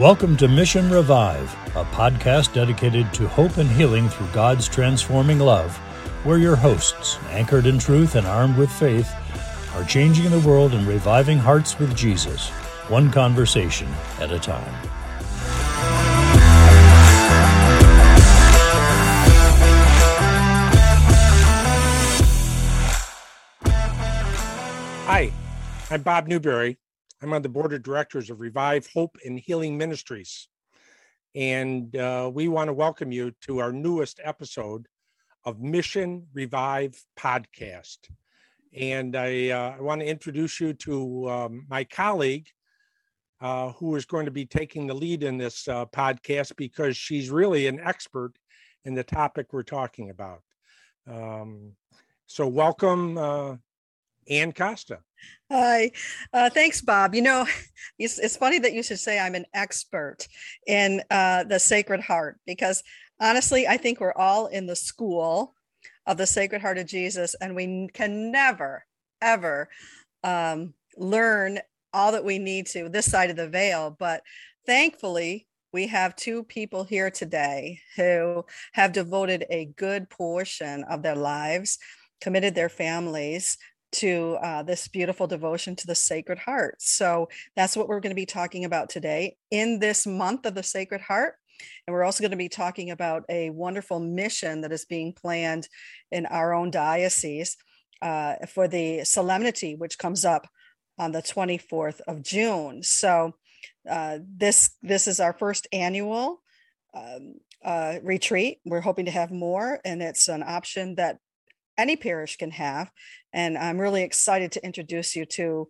Welcome to Mission Revive, a podcast dedicated to hope and healing through God's transforming love, where your hosts, anchored in truth and armed with faith, are changing the world and reviving hearts with Jesus, one conversation at a time. Hi, I'm Bob Newberry. I'm on the board of directors of Revive Hope and Healing Ministries. And uh, we want to welcome you to our newest episode of Mission Revive podcast. And I, uh, I want to introduce you to um, my colleague uh, who is going to be taking the lead in this uh, podcast because she's really an expert in the topic we're talking about. Um, so, welcome, uh, Ann Costa. Hi, uh, thanks, Bob. You know, it's, it's, funny that you should say I'm an expert in uh, the Sacred Heart because honestly, I think we're all in the school of the Sacred Heart of Jesus, and we can never, ever um, learn all that we need to this side of the veil. But thankfully, we have two people here today who have devoted a good portion of their lives committed their families to uh, this beautiful devotion to the Sacred Heart. So that's what we're going to be talking about today in this month of the Sacred Heart. And we're also going to be talking about a wonderful mission that is being planned in our own diocese uh, for the solemnity, which comes up on the 24th of June. So uh, this this is our first annual um, uh, retreat. We're hoping to have more, and it's an option that any parish can have. And I'm really excited to introduce you to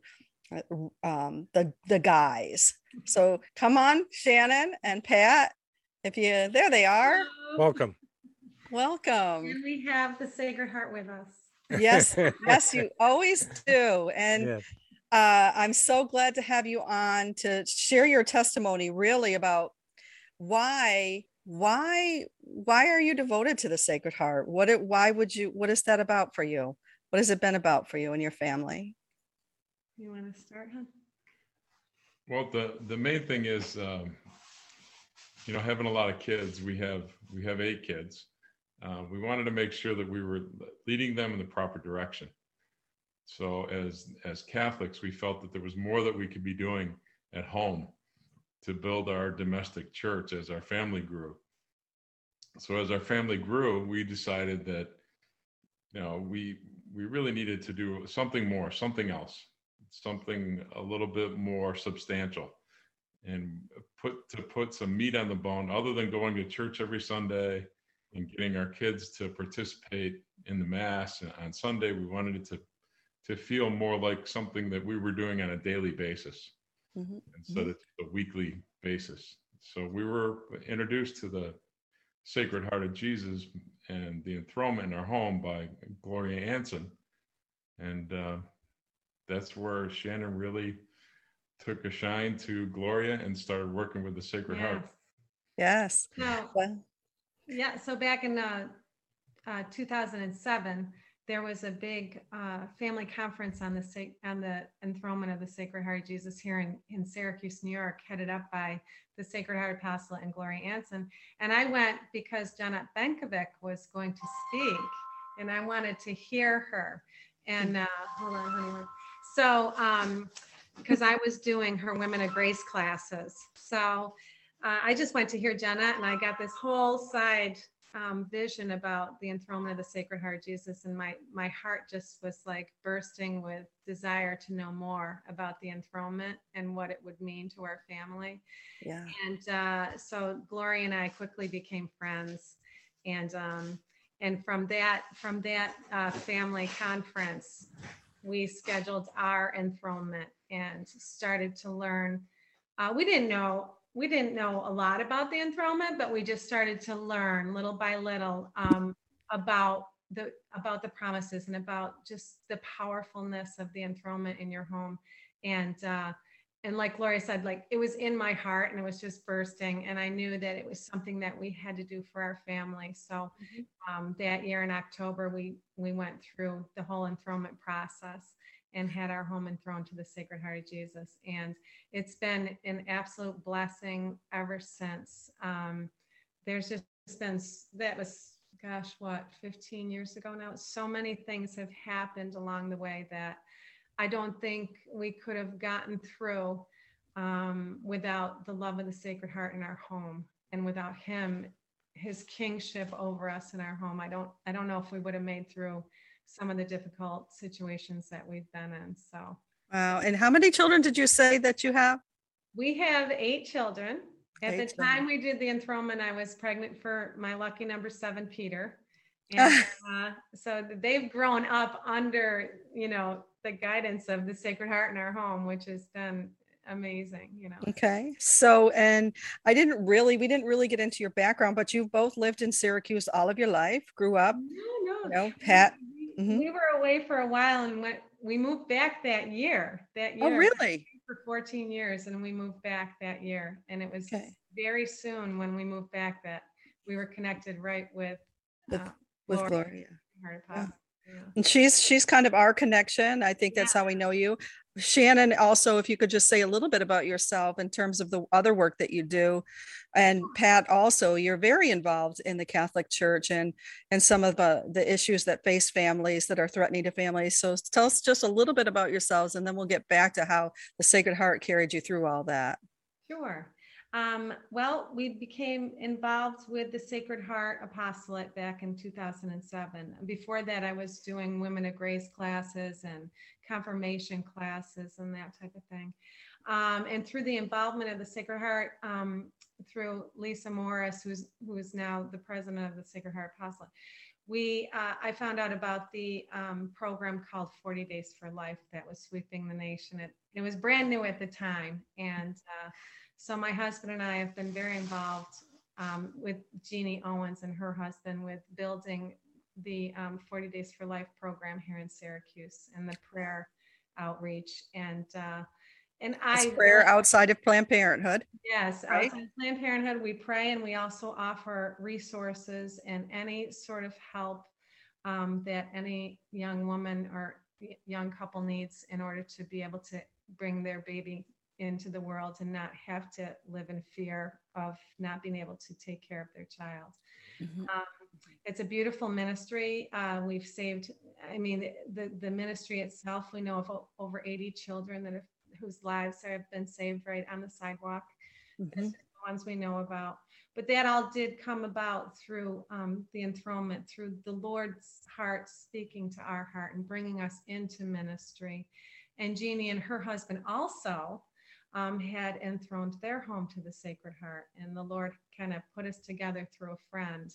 uh, um, the the guys. So come on, Shannon and Pat. If you there, they are. Hello. Welcome. Welcome. And we have the Sacred Heart with us. Yes, yes, you always do. And yes. uh, I'm so glad to have you on to share your testimony, really about why why why are you devoted to the sacred heart what it why would you what is that about for you what has it been about for you and your family you want to start huh? well the the main thing is um, you know having a lot of kids we have we have eight kids uh, we wanted to make sure that we were leading them in the proper direction so as as catholics we felt that there was more that we could be doing at home to build our domestic church as our family grew. So as our family grew, we decided that you know we we really needed to do something more, something else, something a little bit more substantial, and put to put some meat on the bone other than going to church every Sunday and getting our kids to participate in the mass on Sunday. We wanted it to to feel more like something that we were doing on a daily basis mm-hmm. instead of a weekly basis. So we were introduced to the Sacred Heart of Jesus and the enthronement in our home by Gloria Anson. And uh, that's where Shannon really took a shine to Gloria and started working with the Sacred yes. Heart. Yes. well, yeah. So back in uh, uh, 2007, there was a big uh, family conference on the on the enthronement of the Sacred Heart of Jesus here in, in Syracuse, New York, headed up by the Sacred Heart Apostolate and Gloria Anson. And I went because Johnnette Benkovic was going to speak, and I wanted to hear her. And uh, hold on, honey. So, because um, I was doing her Women of Grace classes, so uh, I just went to hear Jenna, and I got this whole side um, vision about the enthronement of the Sacred Heart of Jesus, and my my heart just was like bursting with desire to know more about the enthronement and what it would mean to our family. Yeah. And uh, so Gloria and I quickly became friends, and um, and from that from that uh, family conference, we scheduled our enthronement and started to learn. Uh, we didn't know we didn't know a lot about the enthronement, but we just started to learn little by little um, about the about the promises and about just the powerfulness of the enthronement in your home. And uh, and like Gloria said, like it was in my heart and it was just bursting, and I knew that it was something that we had to do for our family. So mm-hmm. um, that year in October, we we went through the whole enthronement process, and had our home enthroned to the Sacred Heart of Jesus. And it's been an absolute blessing ever since. Um, there's just been, that was, gosh, what, 15 years ago now? So many things have happened along the way that I don't think we could have gotten through um, without the love of the Sacred Heart in our home and without him his kingship over us in our home i don't i don't know if we would have made through some of the difficult situations that we've been in so. Wow and how many children did you say that you have? We have eight children. At Eight the children. time we did the enthronement i was pregnant for my lucky number seven peter. And uh, so they've grown up under you know the guidance of the sacred heart in our home which has been amazing you know. Okay so and i didn't really we didn't really get into your background but you've both lived in syracuse all of your life grew up no no. you know pat we, Mhm. we were away for a while and went we moved back that year that year oh really for 14 years and we moved back that year and it was Okay. very soon when we moved back that we were connected right with With- uh, with Gloria. gloria Heart Yeah. Yeah. and she's she's kind of our connection i think that's how we know you shannon also if you could just say a little bit about yourself in terms of the other work that you do and pat also you're very involved in the catholic church and and some of the the issues that face families that are threatening to families so tell us just a little bit about yourselves and then we'll get back to how the sacred heart carried you through all that Sure. Um, well, we became involved with the Sacred Heart Apostolate back in 2007. Before that, I was doing Women of Grace classes and confirmation classes and that type of thing. Um, and through the involvement of the Sacred Heart, um, through Lisa Morris, who's who is now the president of the Sacred Heart Apostolate, we uh, I found out about the um, program called 40 Days for Life that was sweeping the nation. It, it was brand new at the time, and uh, so my husband and I have been very involved um, with Jeannie Owens and her husband with building the um, 40 Days for Life program here in Syracuse and the prayer outreach. And uh, and It's I prayer outside of planned parenthood Yes, right? outside of Planned Parenthood, we pray and we also offer resources and any sort of help um, that any young woman or young couple needs in order to be able to bring their baby into the world and not have to live in fear of not being able to take care of their child. Mhm. Um, it's a beautiful ministry. Uh, we've saved, I mean, the, the, the ministry itself, we know of over 80 children that have, whose lives have been saved right on the sidewalk. Mhm. The ones we know about. But that all did come about through um, the enthronement, through the Lord's heart speaking to our heart and bringing us into ministry. And Jeannie and her husband also um, had enthroned their home to the Sacred Heart, and the Lord kind of put us together through a friend,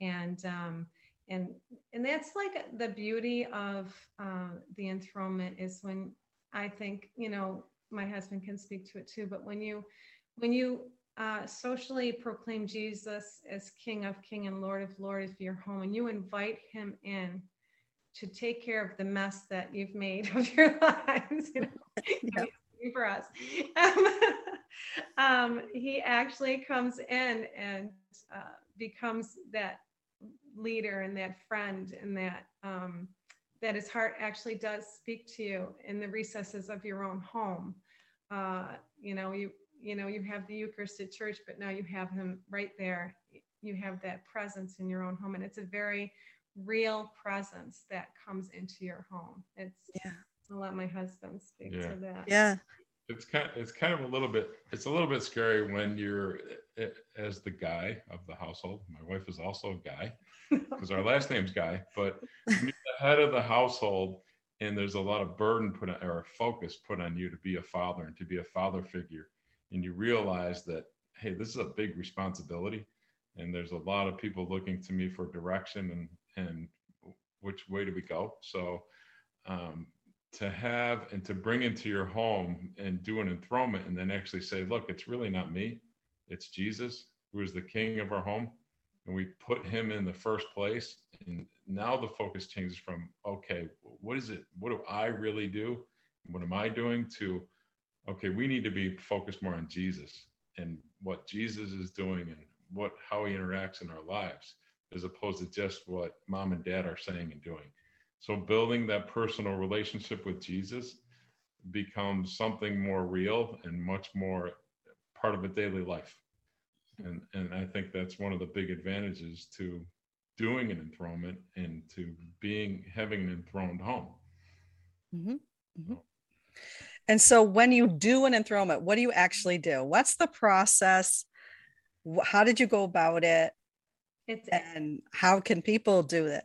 and um, and and that's like the beauty of uh, the enthronement is when I think you know my husband can speak to it too, but when you when you uh, socially proclaim Jesus as King of King and Lord of Lord of your home, and you invite Him in to take care of the mess that you've made of your lives, you know. He's for us. Um, um, he actually comes in and uh, becomes that leader and that friend and that um, that his heart actually does speak to you in the recesses of your own home. Uh, you know, you you know you have the Eucharist at church, but now you have him right there. You have that presence in your own home, and it's a very real presence that comes into your home. It's Yeah. I'll let my husband speak Yeah. to that. yeah it's kind it's kind of a little bit it's a little bit scary when you're uh, as the guy of the household my wife is also a guy because our last name's guy but when you're the head of the household and there's a lot of burden put on or focus put on you to be a father and to be a father figure. And you realize that hey this is a big responsibility and there's a lot of people looking to me for direction and and which way do we go? So um, to have and to bring into your home and do an enthronement and then actually say, look, it's really not me, it's Jesus who is the king of our home. And we put him in the first place. And now the focus changes from, okay, what is it? What do I really do? What am I doing to, okay, we need to be focused more on Jesus and what Jesus is doing and what, how he interacts in our lives, as opposed to just what mom and dad are saying and doing. So building that personal relationship with Jesus becomes something more real and much more part of a daily life. And and I think that's one of the big advantages to doing an enthronement and to being having an enthroned home. Mm-hmm. Mm-hmm. And so when you do an enthronement, what do you actually do? What's the process? How did you go about it? It's, and how can people do it?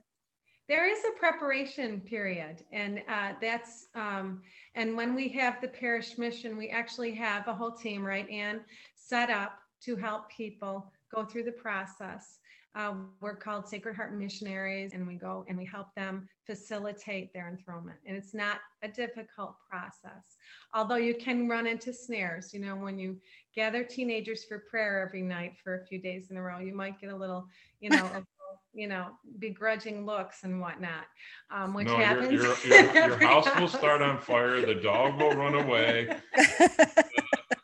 There is a preparation period, and uh, that's um, and when we have the parish mission, we actually have a whole team, right, and set up to help people go through the process. Uh, we're called Sacred Heart Missionaries, and we go and we help them facilitate their enthronement. And it's not a difficult process, although you can run into snares. You know, when you gather teenagers for prayer every night for a few days in a row, you might get a little, you know, a, you know, begrudging looks and whatnot, um, which no, happens. Your, your, your, your house will start on fire. The dog will run away.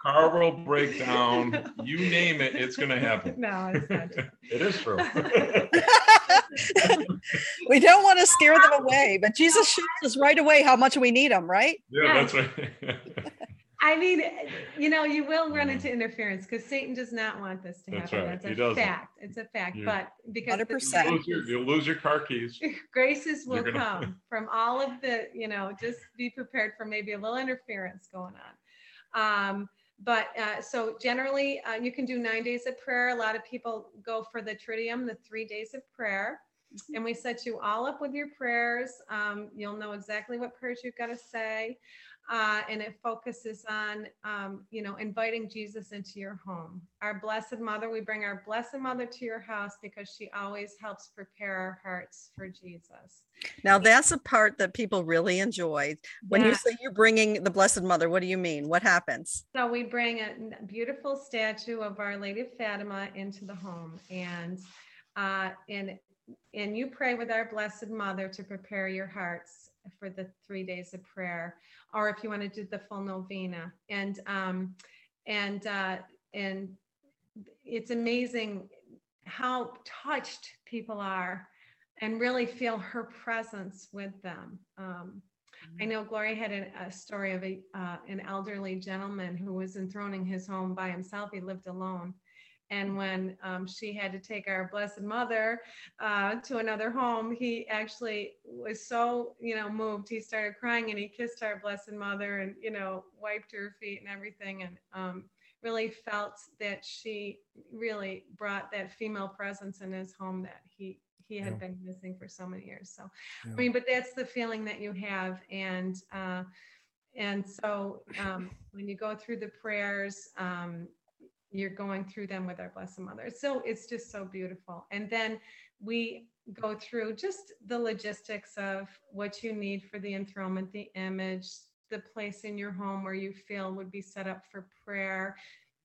car will break down. You name it, it's going to happen. No, it's not. it is true. we don't want to scare them away, but Jesus shows us right away how much we need them, right? Yeah, that's right. I mean, you know, you will run mm-hmm. into interference because Satan does not want this to happen. That's happen. right. That's he a doesn't. fact. It's a fact. Yeah. But because 100%. You'll lose, your, you'll lose your car keys. graces will gonna... come from all of the, you know, just be prepared for maybe a little interference going on. Um, but uh, so generally, uh, you can do nine days of prayer. A lot of people go for the Triduum, the three days of prayer. Mm-hmm. And we set you all up with your prayers. Um, you'll know exactly what prayers you've got to say uh, and it focuses on, um, you know, inviting Jesus into your home. Our Blessed Mother, we bring our Blessed Mother to your house because she always helps prepare our hearts for Jesus. Now, that's a part that people really enjoy. When yeah. you say you're bringing the Blessed Mother, what do you mean? What happens? So, we bring a beautiful statue of Our Lady of Fatima into the home, and uh, and and you pray with our Blessed Mother to prepare your hearts for the three days of prayer or if you want to do the full novena. And um, and uh, and it's amazing how touched people are and really feel her presence with them. Um, I know Gloria had a, a story of a, uh, an elderly gentleman who was enthroning his home by himself. He lived alone. And when um, she had to take our Blessed Mother uh, to another home, he actually was so, you know, moved. He started crying and he kissed our Blessed Mother and, you know, wiped her feet and everything. And um, really felt that she really brought that female presence in his home that he he had yeah. been missing for so many years. So, yeah. I mean, but that's the feeling that you have, and uh, and so um, when you go through the prayers, um, you're going through them with our Blessed Mother. So it's just so beautiful. And then we go through just the logistics of what you need for the enthronement, the image, the place in your home where you feel would be set up for prayer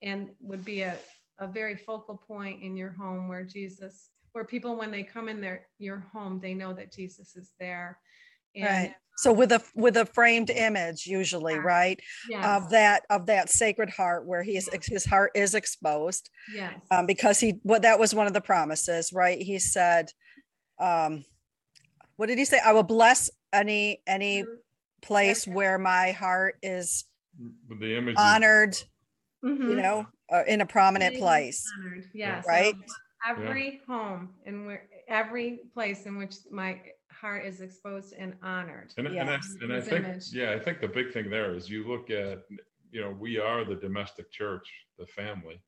and would be a, a very focal point in your home where Jesus, where people, when they come in their your home, they know that Jesus is there. And right so with a with a framed image usually yeah. right yes. of that of that sacred heart where he's his heart is exposed yes um, because he what that was one of the promises right he said um what did he say i will bless any any place where my heart is the image honored mm-hmm. you know uh, in a prominent place honored. yes right so every yeah. home and where every place in which my heart is exposed and honored. And, and I, and I think, image. yeah, I think the big thing there is you look at, you know, we are the domestic church, the family.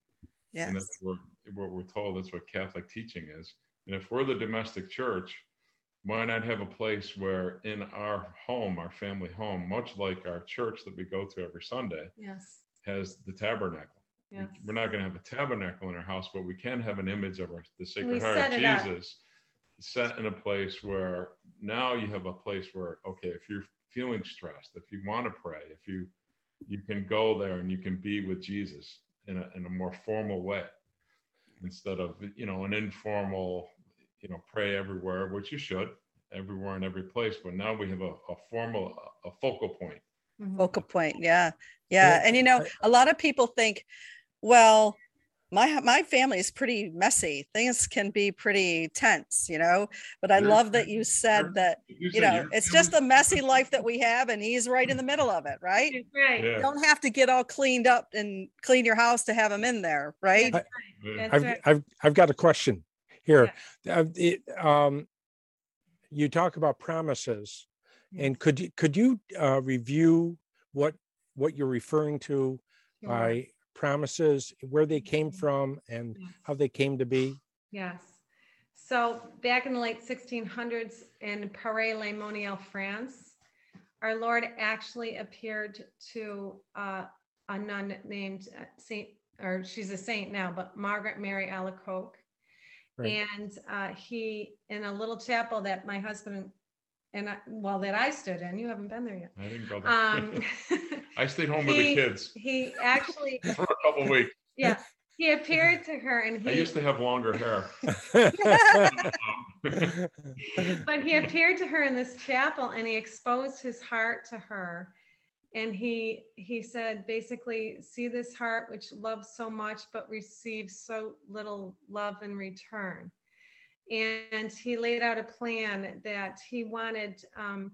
Yes. And that's what, what we're told. That's what Catholic teaching is. And if we're the domestic church, why not have a place where in our home, our family home, much like our church that we go to every Sunday, yes, has the tabernacle. Yes. We're not going to have a tabernacle in our house, but we can have an image of our, the Sacred Heart of Jesus set in a place where now you have a place where okay if you're feeling stressed if you want to pray if you you can go there and you can be with jesus in a, in a more formal way instead of you know an informal you know pray everywhere which you should everywhere and every place but now we have a, a formal a focal point mm-hmm. focal point yeah yeah and you know a lot of people think well my my family is pretty messy. Things can be pretty tense, you know. But I Your- love that you said your- that You you said know it's just the family- messy life that we have, and he's right in the middle of it, right? That's right. You don't have to get all cleaned up and clean your house to have him in there, right? I- yeah. That's I've, right. I've, I've got a question here. Uh, it, um, you talk about promises and could you, could you, uh, review what, what you're referring to Sure. by promises, where they came from and Yes. how they came to be? Yes. So back in the late 1600s in Paray-le-Monial, France, our Lord actually appeared to uh, a nun named uh, Saint, or she's a saint now, but Margaret Mary Alacoque. Right. And uh, he, in a little chapel that my husband and I, well, that I stood in, you haven't been there yet. I didn't go there. Um, I stayed home with the kids he actually, for a couple of weeks. yeah, he appeared to her and I he, used to have longer hair. but he appeared to her in this chapel and he exposed his heart to her and he he said basically see this heart which loves so much but receives so little love in return and he laid out a plan that he wanted um,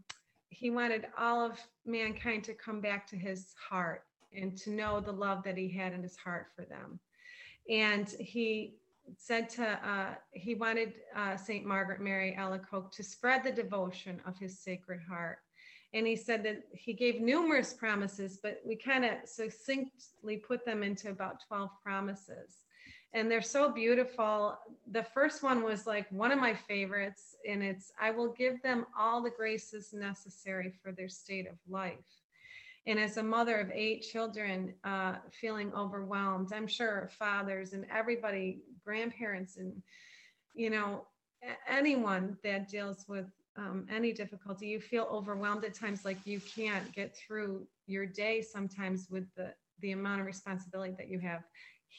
he wanted all of mankind to come back to his heart and to know the love that he had in his heart for them. And he said to uh, he wanted uh, Saint Margaret Mary Alacoque to spread the devotion of his Sacred Heart, and he said that he gave numerous promises, but we kind of succinctly put them into about twelve promises, and they're so beautiful. The first one was like one of my favorites, and it's I will give them all the graces necessary for their state of life. And as a mother of eight children, uh, feeling overwhelmed, I'm sure fathers and everybody, grandparents, and you know, anyone that deals with um, any difficulty, you feel overwhelmed at times, like you can't get through your day sometimes with the the amount of responsibility that you have.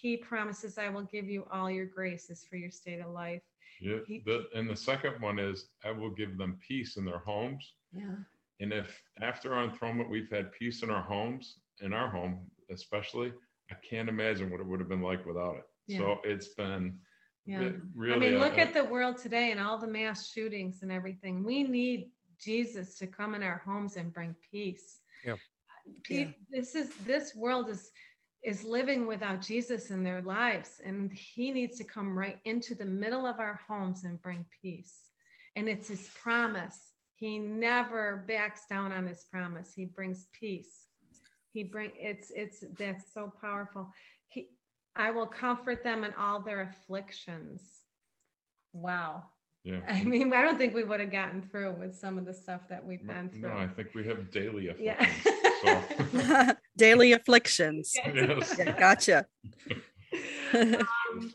He promises, "I will give you all your graces for your state of life." Yeah, He- the, and the second one is I will give them peace in their homes. Yeah. And if after our enthronement we've had peace in our homes, in our home especially, I can't imagine what it would have been like without it. Yeah. So it's been Yeah. re- really. I mean, look a- at the world today and all the mass shootings and everything. We need Jesus to come in our homes and bring peace. Yeah. Pe- This is this world is is living without Jesus in their lives, and He needs to come right into the middle of our homes and bring peace. And it's His promise. He never backs down on His promise. He brings peace. He bring it's it's that's so powerful. He I will comfort them in all their afflictions. Wow. Yeah. I mean, I don't think we would have gotten through with some of the stuff that we've been through. No, I think we have daily Yeah. afflictions. So, Daily afflictions. yes. Yeah, gotcha. Um,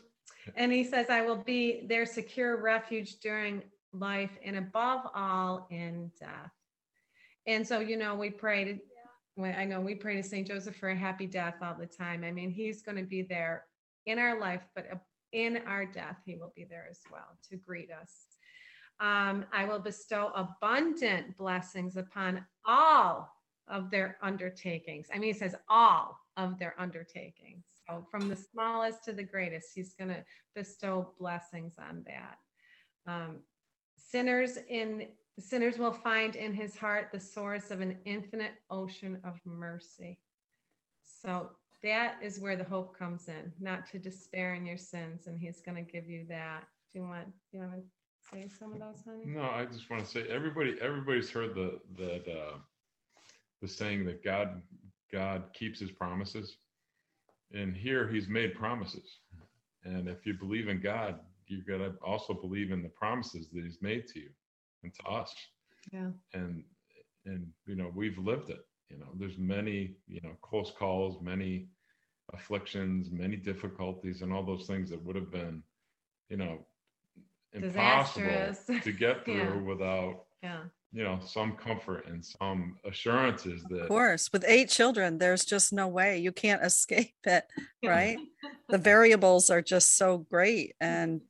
And he says, I will be their secure refuge during life and above all in death. And so, you know, we pray to, well, I know we pray to St. Joseph for a happy death all the time. I mean, he's going to be there in our life, but in our death, he will be there as well to greet us. Um, I will bestow abundant blessings upon all of their undertakings. I mean, he says all of their undertakings. So from the smallest to the greatest, he's going to bestow blessings on that. Um, sinners in sinners will find in his heart the source of an infinite ocean of mercy. So that is where the hope comes in, not to despair in your sins, and he's going to give you that. Do you want? Do you want to say some of those, honey? No, I just want to say everybody everybody's heard the that uh the saying that God God keeps his promises. And here he's made promises. And if you believe in God, you've got to also believe in the promises that he's made to you and to us. Yeah. And and you know, we've lived it. You know, there's many, you know, close calls, many afflictions, many difficulties and all those things that would have been, you know, impossible to get through Yeah. without Yeah. You know some comfort and some assurances that Of course, with eight children, there's just no way you can't escape it, right? The variables are just so great, mm-hmm. and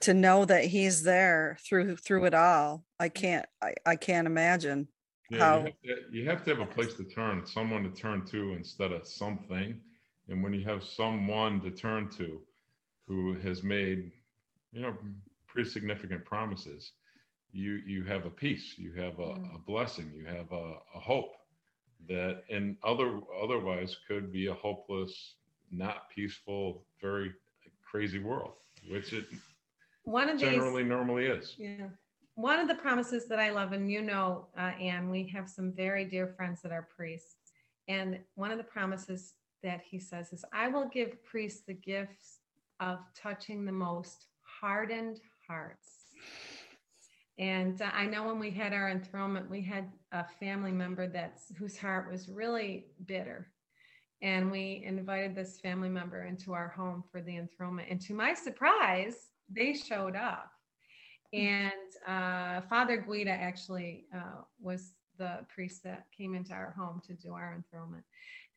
to know that he's there through through it all, I can't, I, I can't imagine. yeah, how- you, have to, you have to have a place to turn someone to turn to instead of something And when you have someone to turn to who has made, you know, pretty significant promises, you you have a peace, you have a, a blessing, you have a, a hope that in other otherwise could be a hopeless, not peaceful, very crazy world, which it one of generally these, normally is. Yeah. One of the promises that I love, and you know, uh, Anne, we have some very dear friends that are priests. And one of the promises that he says is, I will give priests the gifts of touching the most hardened hearts. And I know when we had our enthronement, we had a family member that's whose heart was really bitter. And we invited this family member into our home for the enthronement. And to my surprise, they showed up. And uh, Father Guida actually uh, was the priest that came into our home to do our enthronement.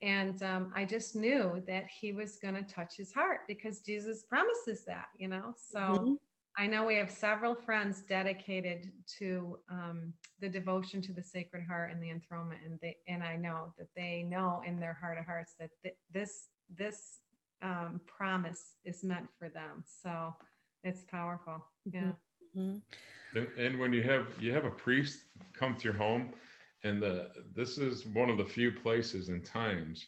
And um, I just knew that he was going to touch his heart because Jesus promises that, you know. So mm-hmm. I know we have several friends dedicated to um, the devotion to the Sacred Heart and the enthronement, and they and I know that they know in their heart of hearts that th- this this um, promise is meant for them. So it's powerful. Yeah. Mm-hmm. And, and when you have you have a priest come to your home, and the this is one of the few places and times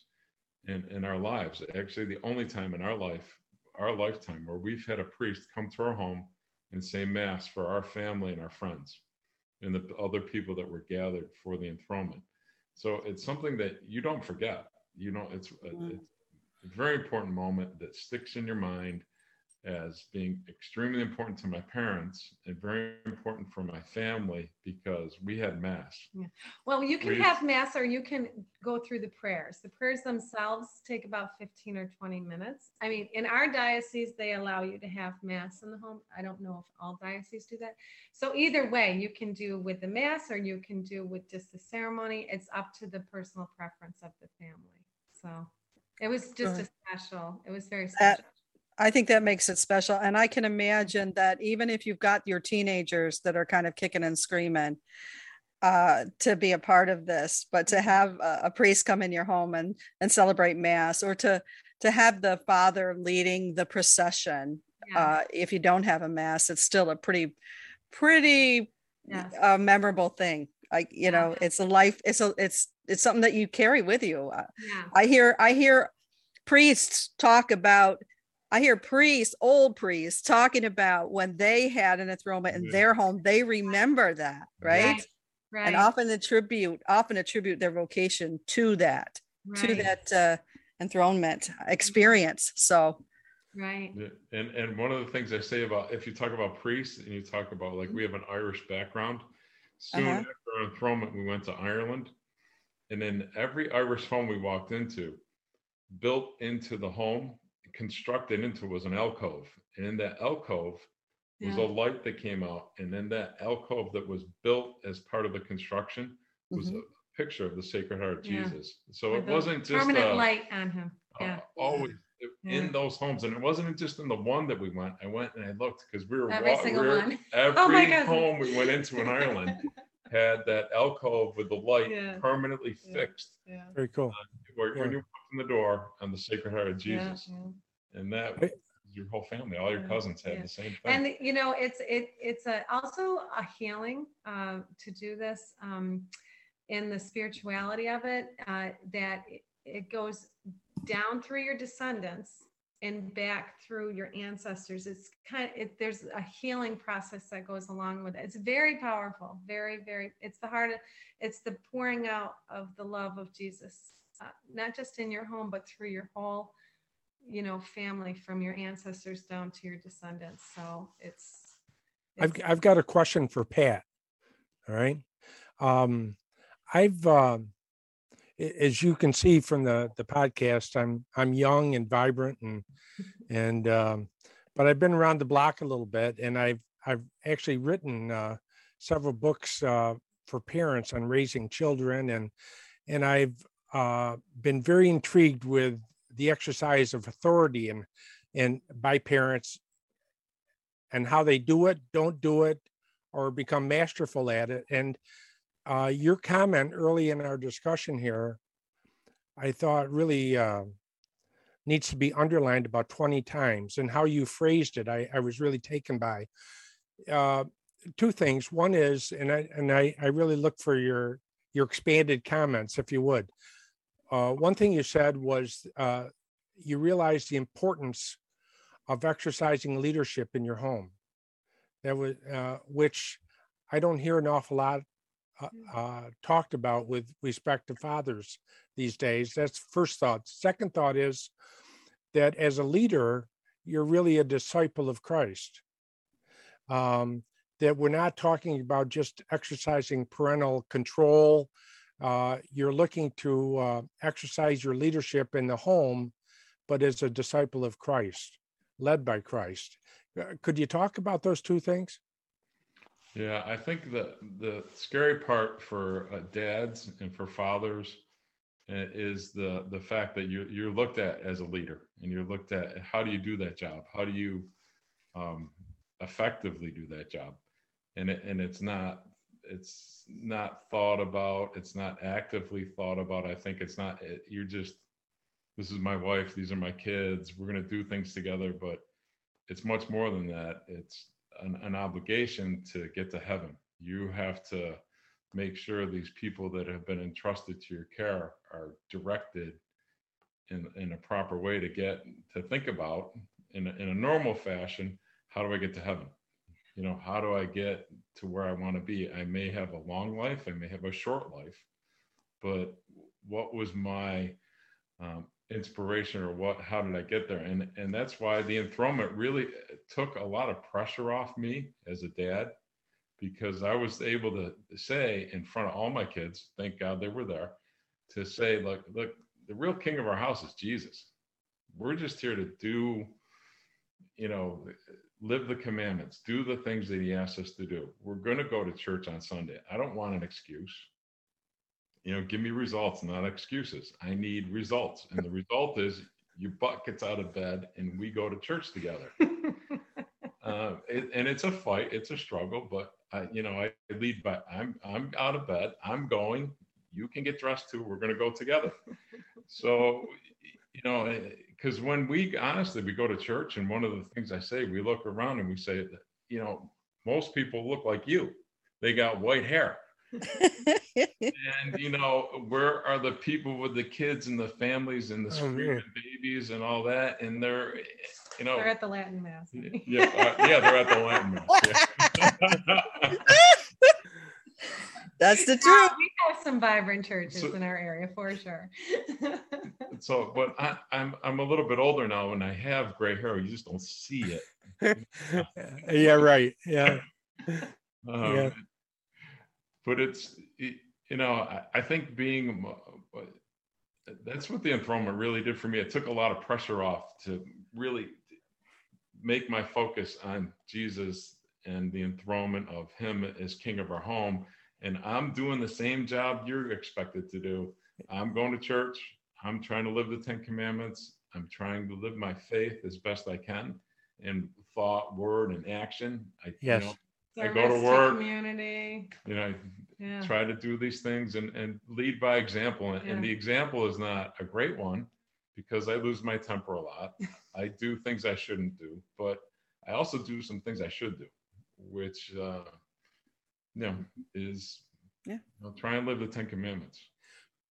in in our lives, actually the only time in our life, our lifetime, where we've had a priest come to our home and say mass for our family and our friends, and the other people that were gathered for the enthronement. So it's something that you don't forget. You know, it's, mm-hmm. it's a very important moment that sticks in your mind as being extremely important to my parents and very important for my family because we had mass. Yeah. Well, you can we, have mass or you can go through the prayers. The prayers themselves take about 15 or 20 minutes. I mean, in our diocese, they allow you to have mass in the home. I don't know if all dioceses do that. So either way, you can do with the mass or you can do with just the ceremony. It's up to the personal preference of the family. So it was just a special, it was very special. I think that makes it special. And I can imagine that even if you've got your teenagers that are kind of kicking and screaming uh, to be a part of this, but to mm-hmm. have a, a priest come in your home and, and celebrate mass or to, to have the father leading the procession. Yeah. Uh, if you don't have a mass, it's still a pretty, pretty yes. uh, memorable thing. Like, you know, it's a life, it's a, it's, it's something that you carry with you. Uh, yeah. I hear, I hear priests talk about I hear priests, old priests, talking about when they had an enthronement in their home. They remember that, right? right? right. And often attribute, often attribute their vocation to that, right. to that uh, enthronement experience. So, right. And and one of the things I say about if you talk about priests and you talk about like we have an Irish background. Soon uh-huh. after our enthronement, we went to Ireland, and in every Irish home we walked into, built into the home constructed into was an alcove. And in that alcove was yeah. a light that came out. And then that alcove that was built as part of the construction was mm-hmm. a picture of the Sacred Heart of yeah. Jesus. So With it wasn't just permanent a, light on him. Yeah. Uh, always yeah. in those homes. And it wasn't just in the one that we went. I went and I looked because we were every single we were, one. Every oh home we went into in Ireland had that alcove with the light yeah. permanently fixed. Yeah. Very cool. Uh, where, when you walk in the door on the Sacred Heart of Jesus and that your whole family, all your cousins had yeah. the same thing. And you know, it's it it's a also a healing uh, to do this um, in the spirituality of it. Uh, that it, it goes down through your descendants and back through your ancestors. It's kind of it, there's a healing process that goes along with it. It's very powerful, very very. It's the heart. Of, it's the pouring out of the love of Jesus, uh, not just in your home, but through your whole you know family from your ancestors down to your descendants. So it's, it's I've, I've got a question for pat all right? Um i've uh, as you can see from the the podcast i'm i'm young and vibrant and and um but i've been around the block a little bit and i've i've actually written uh several books uh for parents on raising children and and i've uh been very intrigued with the exercise of authority and and by parents and how they do it, don't do it, or become masterful at it. And uh, your comment early in our discussion here, I thought really uh, needs to be underlined about 20 times. And how you phrased it, I, I was really taken by. Uh, two things. One is, and I and I, I really look for your your expanded comments, if you would. Uh, one thing you said was uh, you realized the importance of exercising leadership in your home. That was uh, which I don't hear an awful lot uh, uh, talked about with respect to fathers these days. That's first thought. Second thought is that as a leader, you're really a disciple of Christ. Um, that we're not talking about just exercising parental control. Uh, you're looking to uh, exercise your leadership in the home, but as a disciple of Christ, led by Christ. Uh, could you talk about those two things? Yeah, I think that the scary part for uh, dads and for fathers is the the fact that you're you're looked at as a leader and you're looked at how do you do that job? How do you um, effectively do that job? And it, and it's not it's not thought about. It's not actively thought about. I think it's not. You're just this is my wife. These are my kids. We're gonna do things together, but it's much more than that. It's an, an obligation to get to heaven. You have to make sure these people that have been entrusted to your care are directed in, in a proper way to get to think about in in a normal fashion how do i get to heaven you know how do i get to where i want to be? I may have a long life i may have a short life but what was my um, inspiration or what how did i get there? And and that's why the enthronement really took a lot of pressure off me as a dad because i was able to say in front of all my kids thank god they were there to say look look the real king of our house is jesus. We're just here to do you know live the commandments do the things that he asks us to do we're going to go to church on sunday i don't want an excuse you know, give me results, not excuses. I need results. And the result is your butt gets out of bed and we go to church together. uh, it, and it's a fight, it's a struggle, but I, you know, I lead by I'm I'm out of bed, I'm going. You can get dressed too. We're going to go together. So, you know, because when we honestly we go to church, and one of the things I say, we look around and we say, you know, most people look like you. They got white hair and you know, where are the people with the kids and the families and the oh, screaming oh, babies and all that? And they're, you know, they're at the Latin mass. yeah, uh, yeah, they're at the Latin mass. Yeah. That's the truth. we have some vibrant churches so, in our area for sure. so, but I, I'm I'm a little bit older now, and I have gray hair. You just don't see it. yeah, right. Yeah. Um, yeah but it's you know I, I think being uh, that's what the enthronement really did for me. It took a lot of pressure off to really make my focus on Jesus and the enthronement of Him as King of our home. And I'm doing the same job you're expected to do. I'm going to church. I'm trying to live the Ten Commandments. I'm trying to live my faith as best I can in thought, word, and action. I, yes. You know, I go to work. Community. You know, yeah. try to do these things and, and lead by example. And, yeah. and the example is not a great one because I lose my temper a lot. I do things I shouldn't do, but I also do some things I should do, which uh, you know is yeah. You know, try and live the Ten Commandments.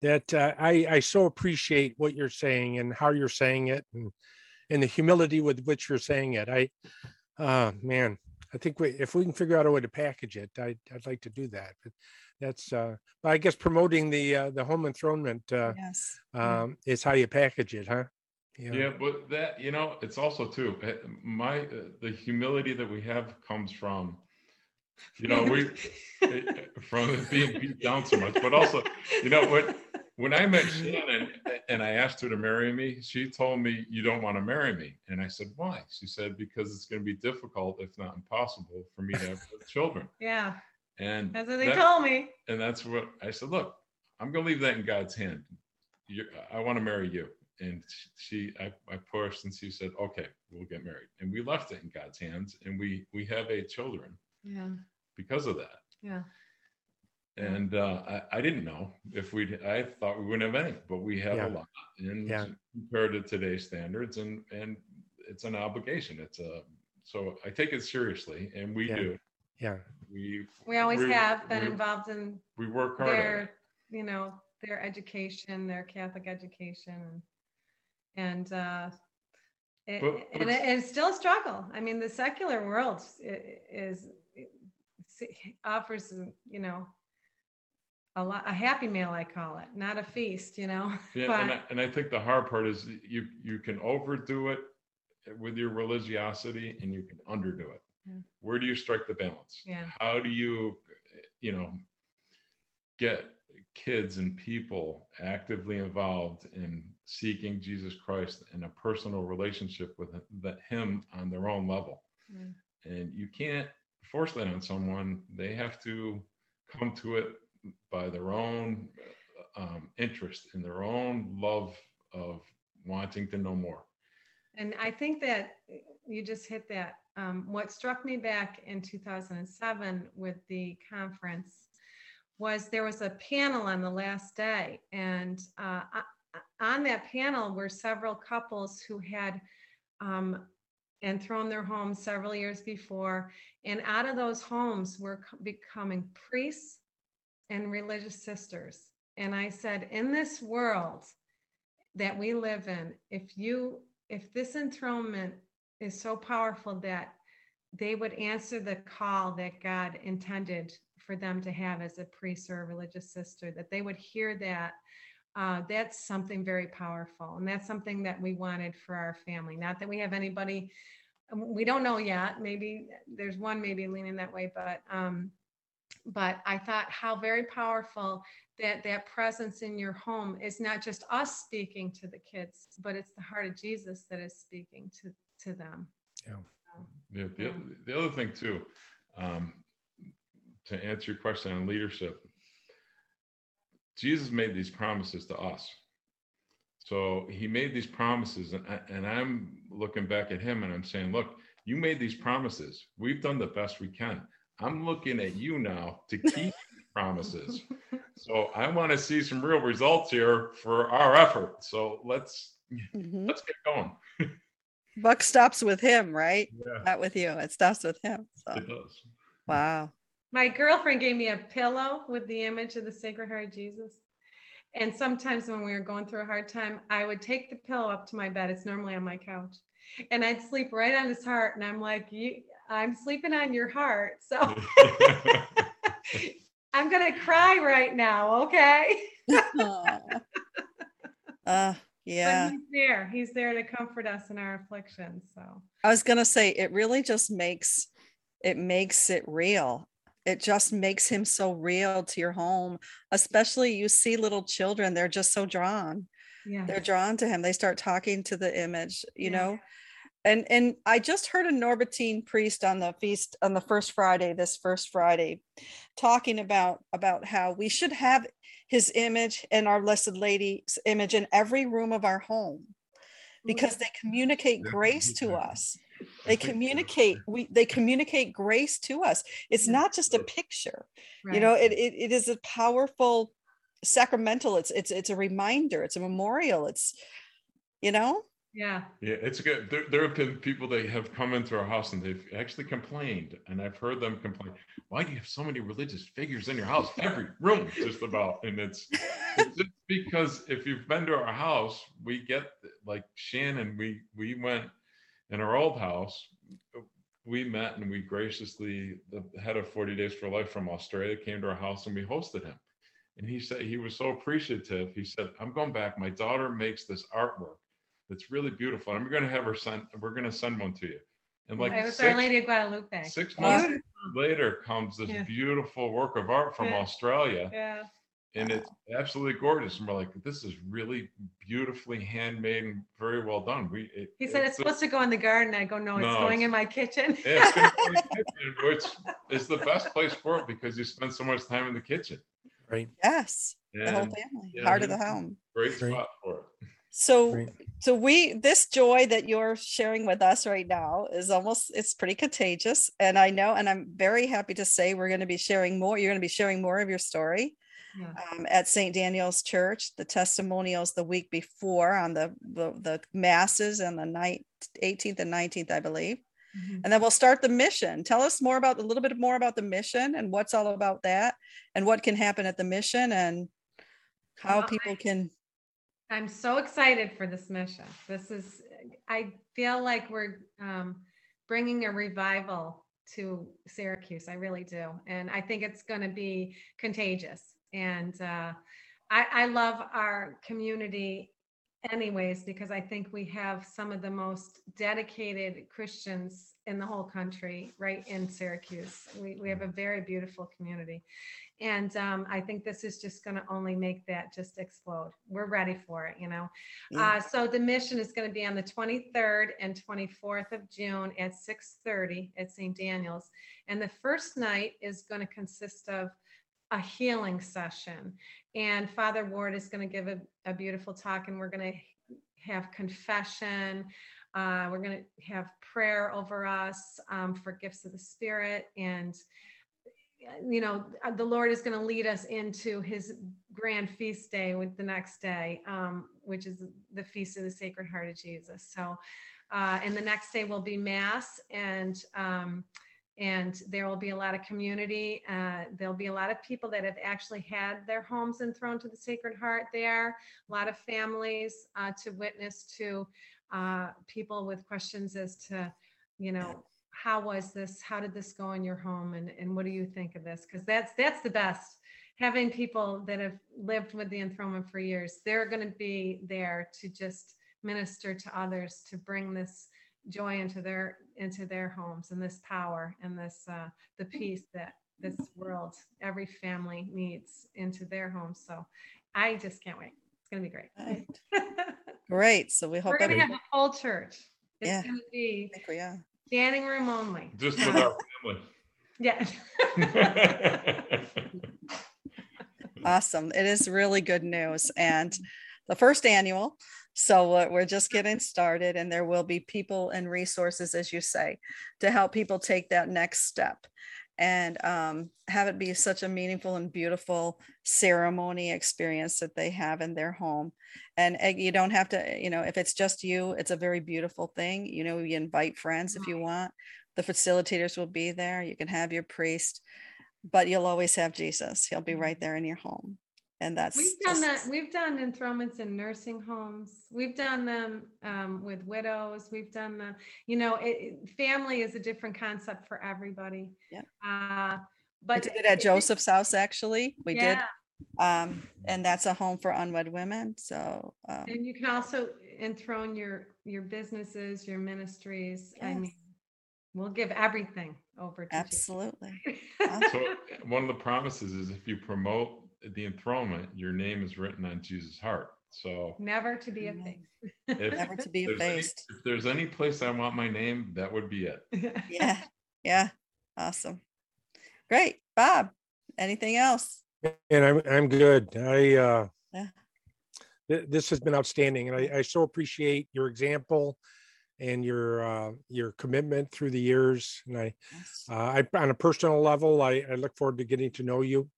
That uh, I I so appreciate what you're saying and how you're saying it and and the humility with which you're saying it. I, uh, man, I think we, if we can figure out a way to package it, I, I'd like to do that. But that's, uh, I guess promoting the uh, the home enthronement uh, yes. um, is how you package it, huh? Yeah. yeah, but that you know, it's also too eh, my uh, the humility that we have comes from you know we from being beat down so much, but also you know what when I met Shannon and I asked her to marry me, she told me, You don't want to marry me. And I said, Why? She said, Because it's going to be difficult, if not impossible, for me to have children. Yeah. And that's what they that, told me. And that's what I said, Look, I'm going to leave that in God's hand. you I want to marry you. And she, I, I pushed and she said, Okay, we'll get married. And we left it in God's hands and we, we have eight children. Yeah. Because of that. Yeah And uh, I, I didn't know if we'd, I thought we wouldn't have any, but we have Yeah. a lot. And Yeah. compared to today's standards and, and it's an obligation. It's a, so I take it seriously and we Yeah. do. Yeah. We, We always we- have been we- involved in we work hard at their, you know, their education, their Catholic education. And, uh, it- But- but and it- it's- it's still a struggle. I mean, the secular world is, offers, you know, a lot, a happy meal, I call it, not a feast, you know? Yeah, and I, and I think the hard part is you, you can overdo it with your religiosity and you can underdo it. Yeah. Where do you strike the balance? Yeah. How do you, you know, get kids and people actively involved in seeking Jesus Christ and a personal relationship with him- him on their own level? Mm. And you can't force that on someone. They have to come to it by their own um, interest in their own love of wanting to know more. And I think that you just hit that. Um, what struck me back in 2007 with the conference was there was a panel on the last day, and uh, on that panel were several couples who had um, enthroned their homes several years before, and out of those homes were co- becoming priests and religious sisters. And I said, in this world that we live in, if you if this enthronement is so powerful that they would answer the call that God intended for them to have as a priest or a religious sister, that they would hear that, uh, that's something very powerful. And that's something that we wanted for our family. Not that we have anybody, we don't know yet. Maybe there's one maybe leaning that way, but um, but I thought how very powerful that that presence in your home is not just us speaking to the kids, but it's the heart of Jesus that is speaking to to them. Yeah, the, Yeah. the other thing too, um, to answer your question on leadership, Jesus made these promises to us. So he made these promises, and, I, and I'm looking back at him and I'm saying, look, you made these promises. We've done the best we can. I'm looking at you now to keep promises. So I want to see some real results here for our effort. So let's Mhm. let's get going. Buck stops with him, right? Yeah, Not with you. It stops with him. So it does. wow. My girlfriend gave me a pillow with the image of the Sacred Heart of Jesus. And sometimes when we were going through a hard time, I would take the pillow up to my bed. It's normally on my couch. And I'd sleep right on his heart. And I'm like, you I'm sleeping on your heart. So I'm gonna cry right now, okay? Uh, yeah. But he's there. He's there to comfort us in our afflictions. So I was gonna say it really just makes it makes it real. It just makes him so real to your home. Especially you see little children, they're just so drawn. yeah. They're drawn to him. They start talking to the image, you Yeah. know. And and I just heard a Norbertine priest on the feast on the first Friday, this first Friday, talking about about how we should have his image and our Blessed Lady's image in every room of our home because they communicate grace to us I they communicate we they communicate grace to us it's Yeah. not just a picture you know it, it, it is a powerful sacramental it's it's it's a reminder it's a memorial it's you know Yeah. Yeah, it's good. There, there have been people that have come into our house and they've actually complained, and I've heard them complain. Why do you have so many religious figures in your house? Every room, just about. And it's, it's just because if you've been to our house, we get like Shannon. We we went in our old house. We met and we graciously the head of 40 Days for Life from Australia came to our house and we hosted him. And he said he was so appreciative. He said, "I'm going back. My daughter makes this artwork." That's really beautiful. I'm going to have her send. We're going to send one to you. And like it was six, Our Lady of Guadalupe. six months Beautiful. later comes this Yeah. beautiful work of art from Yeah. Australia, Yeah. And it's absolutely gorgeous. And we're like, this is really beautifully handmade and very well done. We. It, He said it's supposed to go in the garden. I go, no, it's No, going it's- in my kitchen. Yeah, it's gonna be in the kitchen, which is the best place for it because you spend so much time in the kitchen. Right. yes the whole And family yeah, heart of he- the home great Great. spot for it. So Great. so we this joy that you're sharing with us right now is almost it's pretty contagious. And I know, and I'm very happy to say we're going to be sharing more. You're going to be sharing more of your story. Yeah. Um, at St. Daniel's Church, the testimonials the week before on the the, the masses and the night 18th and 19th, I believe. Mm-hmm. And then we'll start the mission. Tell us more about a little bit more about the mission and what's all about that and what can happen at the mission and how well, people can I'm so excited for this mission. This is, I feel like we're um, bringing a revival to Syracuse. I really do. And I think it's going to be contagious. And uh, I, I love our community anyways because i think we have some of the most dedicated christians in the whole country right in syracuse. We, we have a very beautiful community. And um, i think this is just going to only make that just explode. We're ready for it you know? Yeah. uh, so the mission is going to be on the 23rd and 24th of june at 6.30 at st daniel's. And the first night is going to consist of a healing session. And father ward is going to give a, a beautiful talk and we're going to have confession. Uh, we're going to have prayer over us um, for gifts of the spirit. And you know, uh, the Lord is going to lead us into his grand feast day with the next day, um, which is the feast of the Sacred Heart of Jesus. So, uh, and the next day will be Mass, and um, and there will be a lot of community. Uh, there'll be a lot of people that have actually had their homes enthroned to the Sacred Heart there. A lot of families uh, to witness to uh, people with questions as to, you know, how was this how did this go in your home and, and what do you think of this because that's that's the best having people that have lived with the enthronement for years they're going to be there to just minister to others to bring this joy into their into their homes and this power and this uh, the peace that this world every family needs into their homes so i just can't wait it's going to be great right. great so we hope we're going to have a full church it's yeah. going to be I think we are Standing room only. Just with our family. Yeah. awesome. It is really good news. And the first annual. So we're just getting started, and there will be people and resources, as you say, to help people take that next step and um, have it be such a meaningful and beautiful ceremony experience that they have in their home. And uh, you don't have to, you know, if it's just you, it's a very beautiful thing. You know, you invite friends if you want. The facilitators will be there. You can have your priest, but you'll always have Jesus. He'll be right there in your home and that's we've done just, that we've done enthronements in nursing homes. We've done them um, with widows. We've done them you know it, family is a different concept for everybody. Yeah. Uh, but we did it at it, joseph's house actually. We yeah. did um, and that's a home for unwed women so um, and you can also enthrone your your businesses your ministries. Yes. i mean we'll give everything over to absolutely. So one of the promises is if you promote the enthronement, your name is written on Jesus' heart. So never to be effaced. If, never to be effaced. Any, if there's any place I want my name, that would be it. yeah. Yeah. Awesome. Great. Bob, anything else? And I'm I'm good. I uh yeah. th- this has been outstanding. And I, I so appreciate your example and your uh, your commitment through the years. And I, yes. uh, I on a personal level, I, I look forward to getting to know you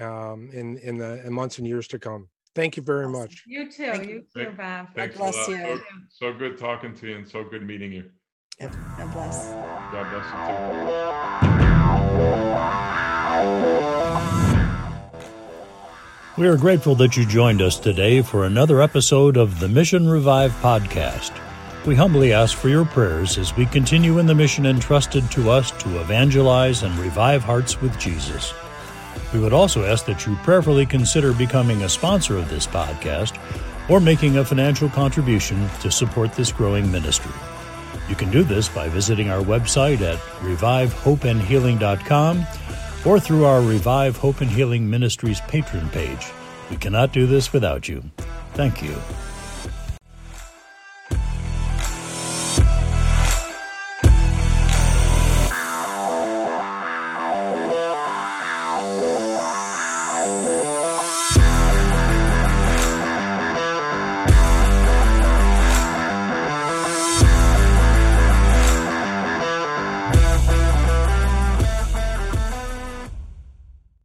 um, in in the in months and years to come. Thank you very awesome. much. You too. Thank you too, Bob. Thanks God bless you. So, so, good talking to you and so good meeting you. Yep. God bless. God bless you too. We are grateful that you joined us today for another episode of the Mission Revive podcast. We humbly ask for your prayers as we continue in the mission entrusted to us to evangelize and revive hearts with Jesus. We would also ask that you prayerfully consider becoming a sponsor of this podcast or making a financial contribution to support this growing ministry. You can do this by visiting our website at revivehopeandhealing.com or through our Revive Hope and Healing Ministries patron page. We cannot do this without you. Thank you.